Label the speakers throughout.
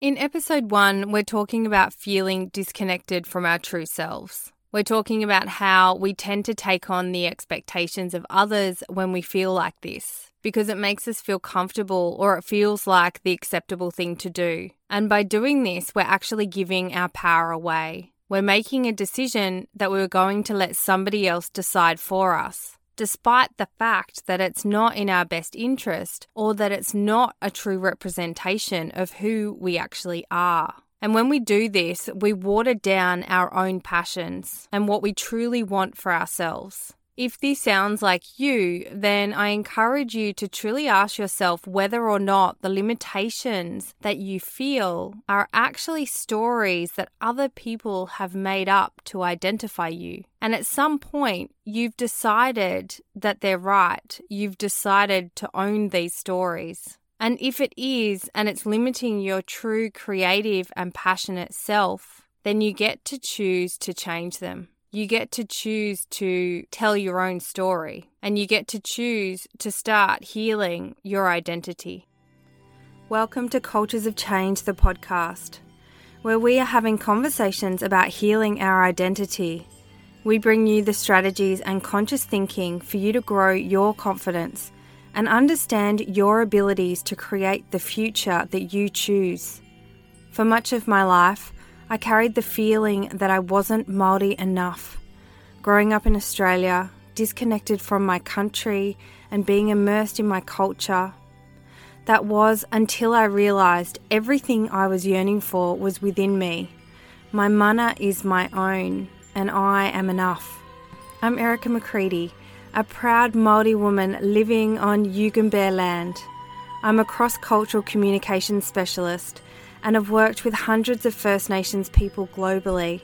Speaker 1: In episode one, we're talking about feeling disconnected from our true selves. We're talking about how we tend to take on the expectations of others when we feel like this because it makes us feel comfortable or it feels like the acceptable thing to do. And by doing this, we're actually giving our power away. We're making a decision that we're going to let somebody else decide for us despite the fact that it's not in our best interest or that it's not a true representation of who we actually are. And when we do this, we water down our own passions and what we truly want for ourselves. If this sounds like you, then I encourage you to truly ask yourself whether or not the limitations that you feel are actually stories that other people have made up to identify you. And at some point, you've decided that they're right. You've decided to own these stories. And if it is, and it's limiting your true creative and passionate self, then you get to choose to change them. You get to choose to tell your own story and you get to choose to start healing your identity. Welcome to Cultures of Change, the podcast, where we are having conversations about healing our identity. We bring you the strategies and conscious thinking for you to grow your confidence and understand your abilities to create the future that you choose. For much of my life, I carried the feeling that I wasn't Māori enough. Growing up in Australia, disconnected from my country and being immersed in my culture. That was until I realised everything I was yearning for was within me. My mana is my own, and I am enough. I'm Erica McCready, a proud Māori woman living on Yugambeh land. I'm a cross cultural communications specialist and have worked with hundreds of First Nations people globally.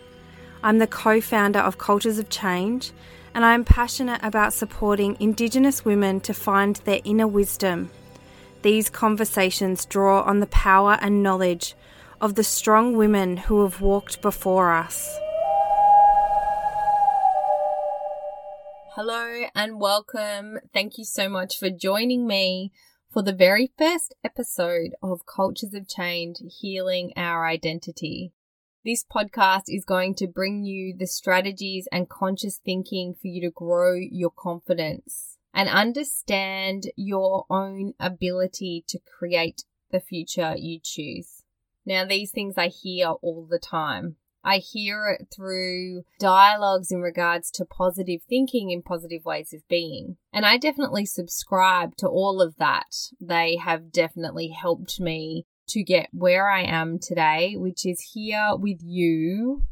Speaker 1: I'm the co founder of Cultures of Change, and I am passionate about supporting Indigenous women to find their inner wisdom. These conversations draw on the power and knowledge of the strong women who have walked before us. Hello and welcome. Thank you so much for joining me for the very first episode of Cultures of Change Healing Our Identity. This podcast is going to bring you the strategies and conscious thinking for you to grow your confidence and understand your own ability to create the future you choose. Now, these things I hear all the time. I hear it through dialogues in regards to positive thinking and positive ways of being. And I definitely subscribe to all of that. They have definitely helped me to get where I am today, which is here with you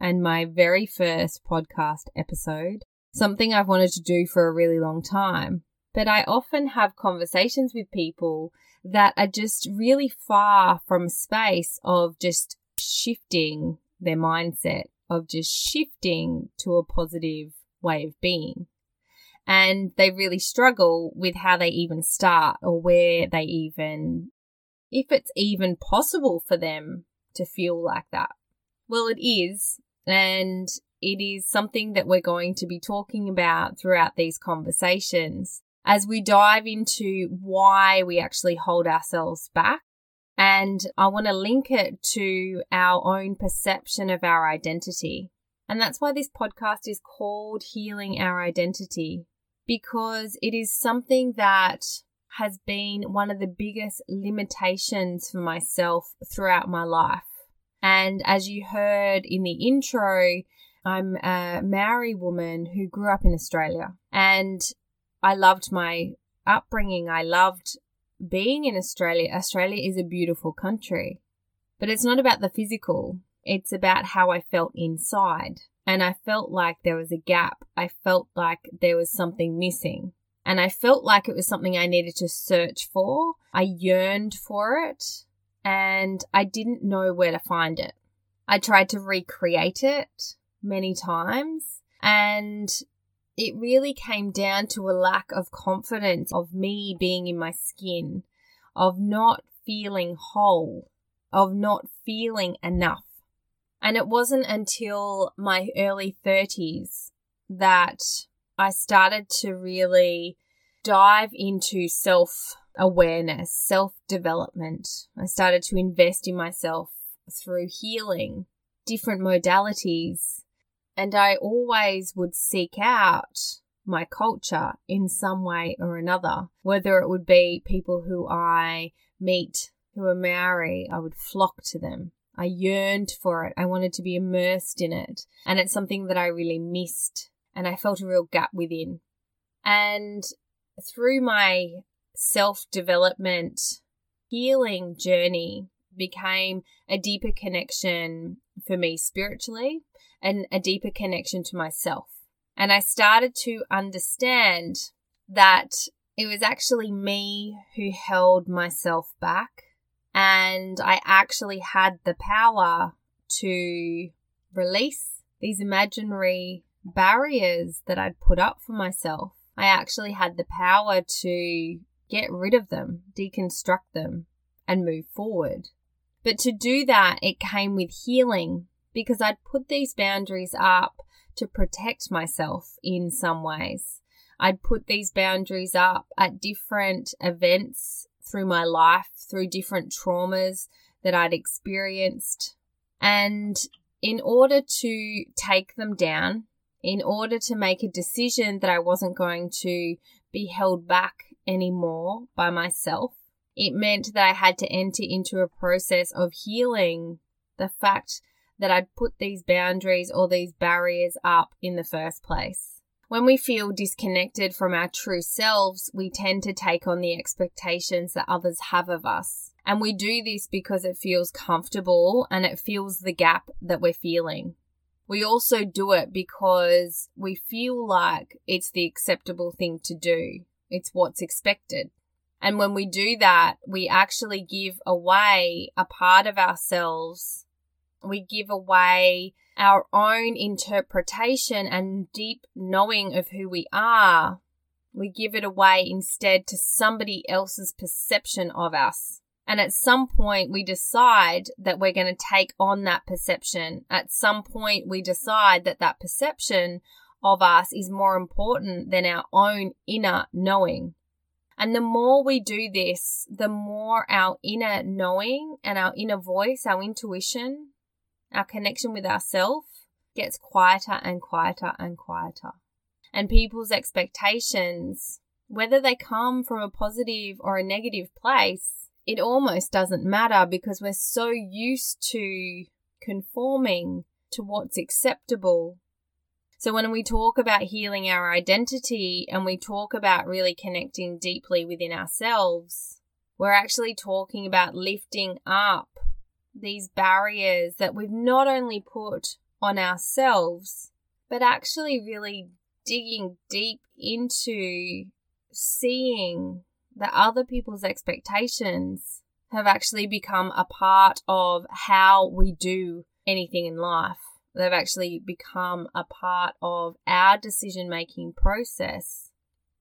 Speaker 1: and my very first podcast episode. Something I've wanted to do for a really long time. But I often have conversations with people that are just really far from space of just shifting their mindset of just shifting to a positive way of being. And they really struggle with how they even start or where they even, if it's even possible for them to feel like that. Well, it is. And it is something that we're going to be talking about throughout these conversations as we dive into why we actually hold ourselves back and I want to link it to our own perception of our identity. And that's why this podcast is called Healing Our Identity, because it is something that has been one of the biggest limitations for myself throughout my life. And as you heard in the intro, I'm a Maori woman who grew up in Australia and I loved my upbringing. I loved being in Australia, Australia is a beautiful country, but it's not about the physical. It's about how I felt inside. And I felt like there was a gap. I felt like there was something missing. And I felt like it was something I needed to search for. I yearned for it and I didn't know where to find it. I tried to recreate it many times and it really came down to a lack of confidence of me being in my skin, of not feeling whole, of not feeling enough. And it wasn't until my early 30s that I started to really dive into self awareness, self development. I started to invest in myself through healing, different modalities. And I always would seek out my culture in some way or another, whether it would be people who I meet who are Maori, I would flock to them. I yearned for it. I wanted to be immersed in it. And it's something that I really missed. And I felt a real gap within. And through my self development healing journey became a deeper connection for me spiritually and a deeper connection to myself. And I started to understand that it was actually me who held myself back. And I actually had the power to release these imaginary barriers that I'd put up for myself. I actually had the power to get rid of them, deconstruct them, and move forward. But to do that, it came with healing because I'd put these boundaries up to protect myself in some ways. I'd put these boundaries up at different events through my life, through different traumas that I'd experienced. And in order to take them down, in order to make a decision that I wasn't going to be held back anymore by myself, it meant that I had to enter into a process of healing the fact that I'd put these boundaries or these barriers up in the first place. When we feel disconnected from our true selves, we tend to take on the expectations that others have of us. And we do this because it feels comfortable and it fills the gap that we're feeling. We also do it because we feel like it's the acceptable thing to do. It's what's expected. And when we do that, we actually give away a part of ourselves we give away our own interpretation and deep knowing of who we are. We give it away instead to somebody else's perception of us. And at some point, we decide that we're going to take on that perception. At some point, we decide that that perception of us is more important than our own inner knowing. And the more we do this, the more our inner knowing and our inner voice, our intuition, our connection with ourselves gets quieter and quieter and quieter. And people's expectations, whether they come from a positive or a negative place, it almost doesn't matter because we're so used to conforming to what's acceptable. So when we talk about healing our identity and we talk about really connecting deeply within ourselves, we're actually talking about lifting up these barriers that we've not only put on ourselves, but actually really digging deep into seeing that other people's expectations have actually become a part of how we do anything in life. They've actually become a part of our decision making process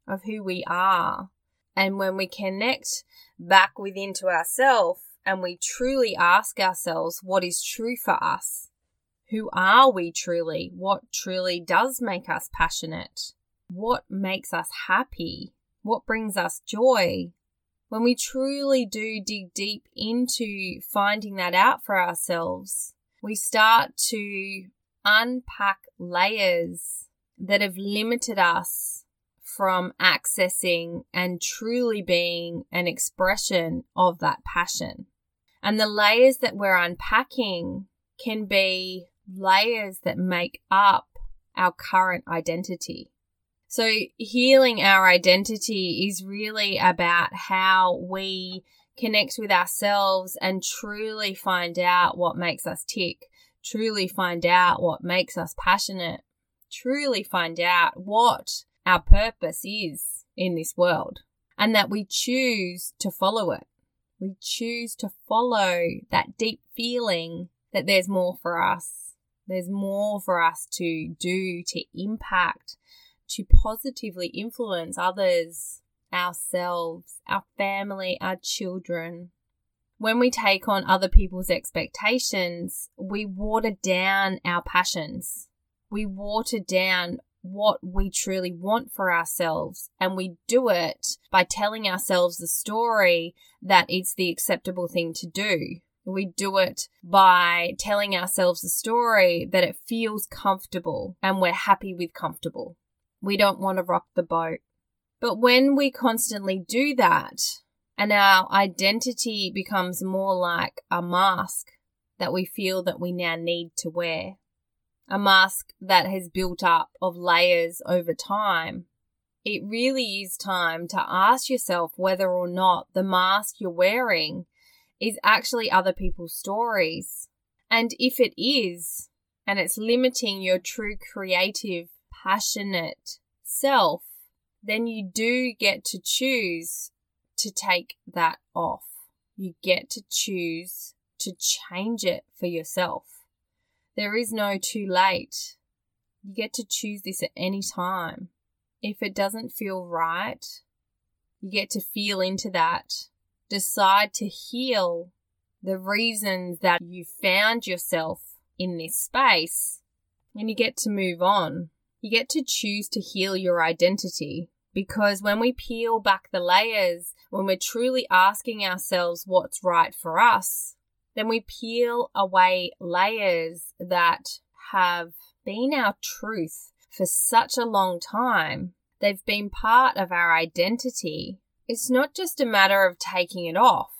Speaker 1: of who we are. And when we connect back within to ourselves, and we truly ask ourselves what is true for us. Who are we truly? What truly does make us passionate? What makes us happy? What brings us joy? When we truly do dig deep into finding that out for ourselves, we start to unpack layers that have limited us from accessing and truly being an expression of that passion. And the layers that we're unpacking can be layers that make up our current identity. So healing our identity is really about how we connect with ourselves and truly find out what makes us tick, truly find out what makes us passionate, truly find out what our purpose is in this world and that we choose to follow it we choose to follow that deep feeling that there's more for us. There's more for us to do, to impact, to positively influence others, ourselves, our family, our children. When we take on other people's expectations, we water down our passions. We water down what we truly want for ourselves. And we do it by telling ourselves the story that it's the acceptable thing to do. We do it by telling ourselves the story that it feels comfortable and we're happy with comfortable. We don't want to rock the boat. But when we constantly do that and our identity becomes more like a mask that we feel that we now need to wear, a mask that has built up of layers over time, it really is time to ask yourself whether or not the mask you're wearing is actually other people's stories. And if it is, and it's limiting your true creative, passionate self, then you do get to choose to take that off. You get to choose to change it for yourself. There is no too late. You get to choose this at any time. If it doesn't feel right, you get to feel into that. Decide to heal the reasons that you found yourself in this space and you get to move on. You get to choose to heal your identity because when we peel back the layers, when we're truly asking ourselves what's right for us, then we peel away layers that have been our truth for such a long time. They've been part of our identity. It's not just a matter of taking it off.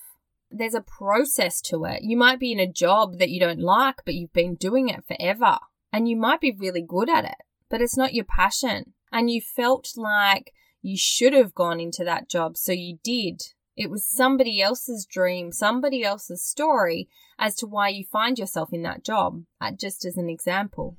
Speaker 1: There's a process to it. You might be in a job that you don't like, but you've been doing it forever and you might be really good at it, but it's not your passion. And you felt like you should have gone into that job, so you did. It was somebody else's dream, somebody else's story as to why you find yourself in that job, uh, just as an example.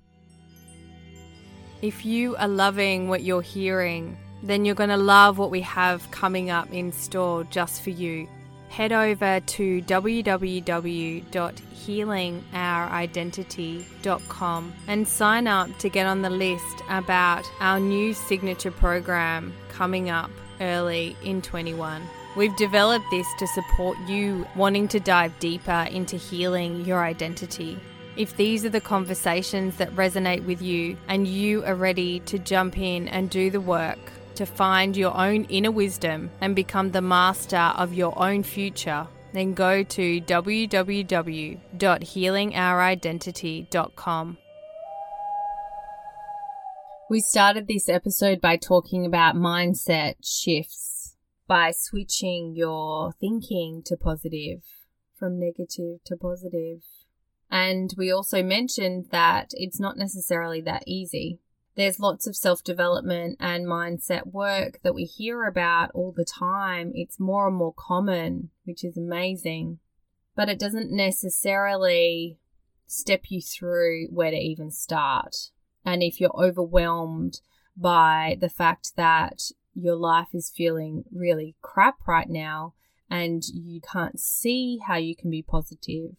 Speaker 1: If you are loving what you're hearing, then you're going to love what we have coming up in store just for you. Head over to www.healingouridentity.com and sign up to get on the list about our new signature program coming up early in 21. We've developed this to support you wanting to dive deeper into healing your identity. If these are the conversations that resonate with you and you are ready to jump in and do the work to find your own inner wisdom and become the master of your own future, then go to www.healingouridentity.com. We started this episode by talking about mindset shifts by switching your thinking to positive from negative to positive. And we also mentioned that it's not necessarily that easy. There's lots of self development and mindset work that we hear about all the time. It's more and more common, which is amazing. But it doesn't necessarily step you through where to even start. And if you're overwhelmed by the fact that your life is feeling really crap right now and you can't see how you can be positive.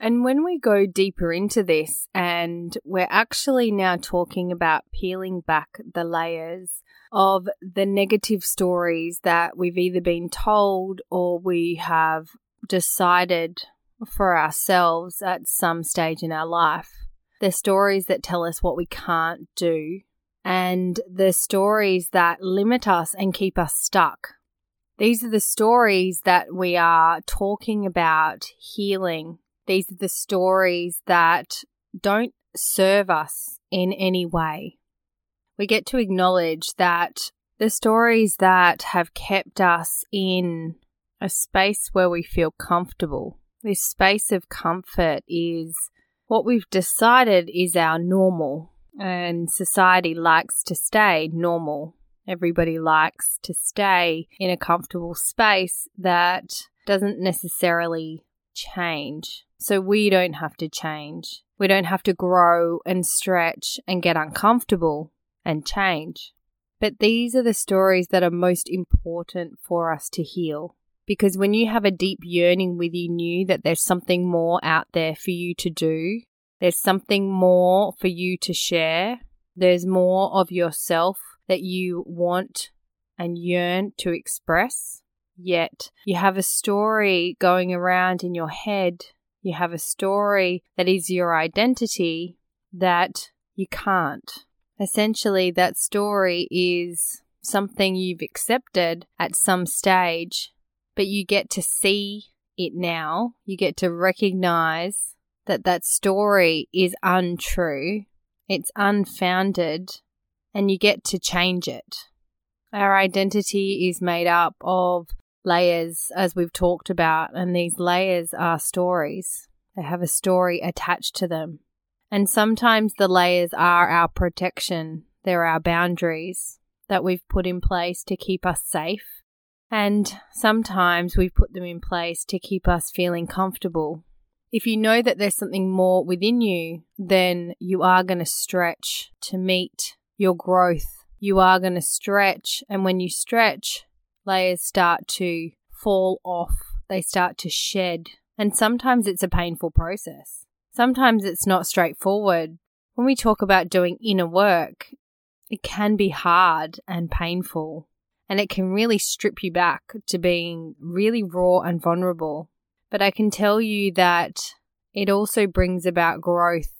Speaker 1: And when we go deeper into this, and we're actually now talking about peeling back the layers of the negative stories that we've either been told or we have decided for ourselves at some stage in our life. They're stories that tell us what we can't do and the stories that limit us and keep us stuck. These are the stories that we are talking about healing. These are the stories that don't serve us in any way. We get to acknowledge that the stories that have kept us in a space where we feel comfortable, this space of comfort is what we've decided is our normal and society likes to stay normal. Everybody likes to stay in a comfortable space that doesn't necessarily change. So we don't have to change. We don't have to grow and stretch and get uncomfortable and change. But these are the stories that are most important for us to heal. Because when you have a deep yearning within you that there's something more out there for you to do, there's something more for you to share. There's more of yourself that you want and yearn to express. Yet you have a story going around in your head. You have a story that is your identity that you can't. Essentially, that story is something you've accepted at some stage, but you get to see it now. You get to recognize that that story is untrue, it's unfounded, and you get to change it. Our identity is made up of layers, as we've talked about, and these layers are stories. They have a story attached to them. And sometimes the layers are our protection, they're our boundaries that we've put in place to keep us safe. And sometimes we've put them in place to keep us feeling comfortable. If you know that there's something more within you, then you are going to stretch to meet your growth. You are going to stretch, and when you stretch, layers start to fall off, they start to shed. And sometimes it's a painful process. Sometimes it's not straightforward. When we talk about doing inner work, it can be hard and painful, and it can really strip you back to being really raw and vulnerable. But I can tell you that it also brings about growth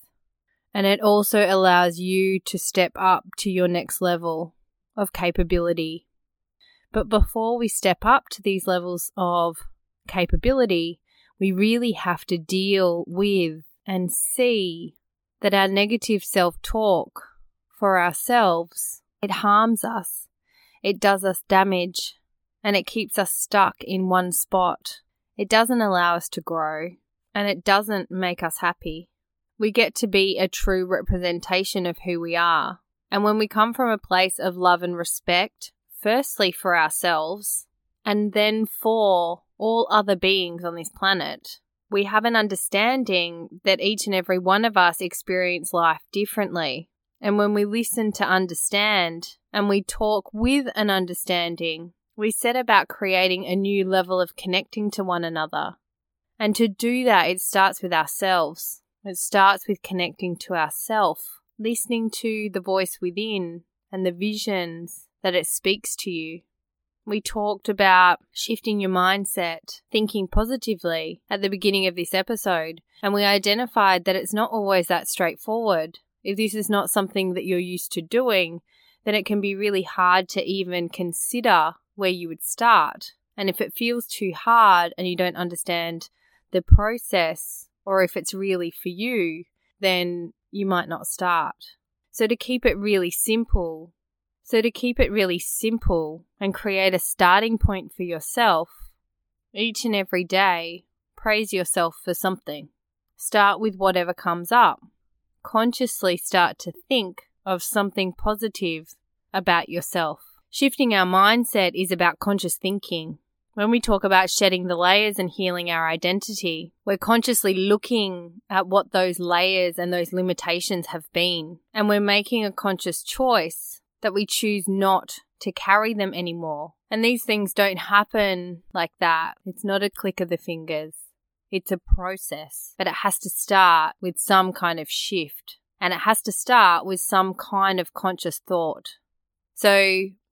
Speaker 1: and it also allows you to step up to your next level of capability. But before we step up to these levels of capability, we really have to deal with and see that our negative self talk for ourselves, it harms us, it does us damage, and it keeps us stuck in one spot. It doesn't allow us to grow, and it doesn't make us happy. We get to be a true representation of who we are. And when we come from a place of love and respect, firstly for ourselves, and then for all other beings on this planet, we have an understanding that each and every one of us experience life differently. And when we listen to understand and we talk with an understanding, we set about creating a new level of connecting to one another. And to do that, it starts with ourselves. It starts with connecting to ourself, listening to the voice within and the visions that it speaks to you. We talked about shifting your mindset, thinking positively at the beginning of this episode, and we identified that it's not always that straightforward. If this is not something that you're used to doing, then it can be really hard to even consider where you would start. And if it feels too hard and you don't understand the process, or if it's really for you, then you might not start. So, to keep it really simple, so to keep it really simple and create a starting point for yourself, each and every day, praise yourself for something. Start with whatever comes up. Consciously start to think of something positive about yourself. Shifting our mindset is about conscious thinking. When we talk about shedding the layers and healing our identity, we're consciously looking at what those layers and those limitations have been. And we're making a conscious choice that we choose not to carry them anymore. And these things don't happen like that. It's not a click of the fingers. It's a process, but it has to start with some kind of shift and it has to start with some kind of conscious thought. So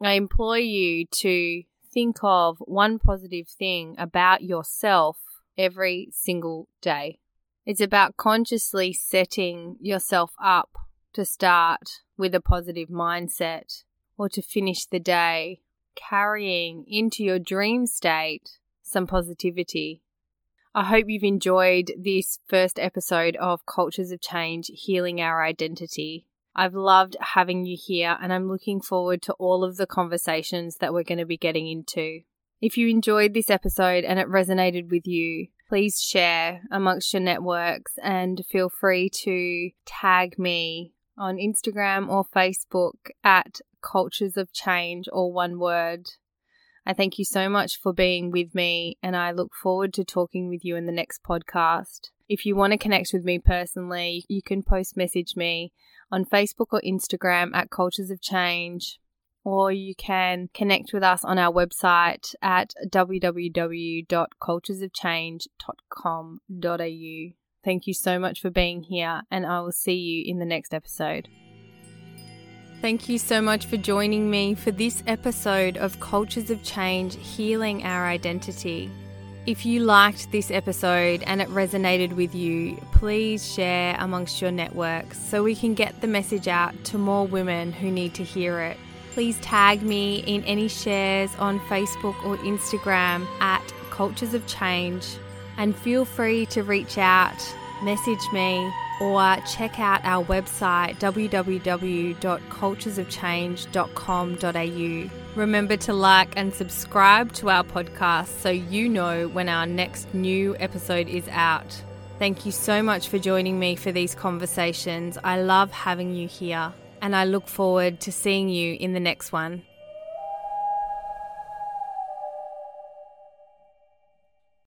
Speaker 1: I implore you to think of one positive thing about yourself every single day. It's about consciously setting yourself up to start with a positive mindset or to finish the day carrying into your dream state some positivity. I hope you've enjoyed this first episode of Cultures of Change Healing Our Identity. I've loved having you here, and I'm looking forward to all of the conversations that we're going to be getting into. If you enjoyed this episode and it resonated with you, please share amongst your networks and feel free to tag me on Instagram or Facebook at Cultures of Change, or one word. I thank you so much for being with me, and I look forward to talking with you in the next podcast. If you want to connect with me personally, you can post message me on Facebook or Instagram at Cultures of Change, or you can connect with us on our website at www.culturesofchange.com.au. Thank you so much for being here, and I will see you in the next episode. Thank you so much for joining me for this episode of Cultures of Change Healing Our Identity. If you liked this episode and it resonated with you, please share amongst your networks so we can get the message out to more women who need to hear it. Please tag me in any shares on Facebook or Instagram at Cultures of Change and feel free to reach out, message me, or check out our website www.culturesofchange.com.au. Remember to like and subscribe to our podcast so you know when our next new episode is out. Thank you so much for joining me for these conversations. I love having you here, and I look forward to seeing you in the next one.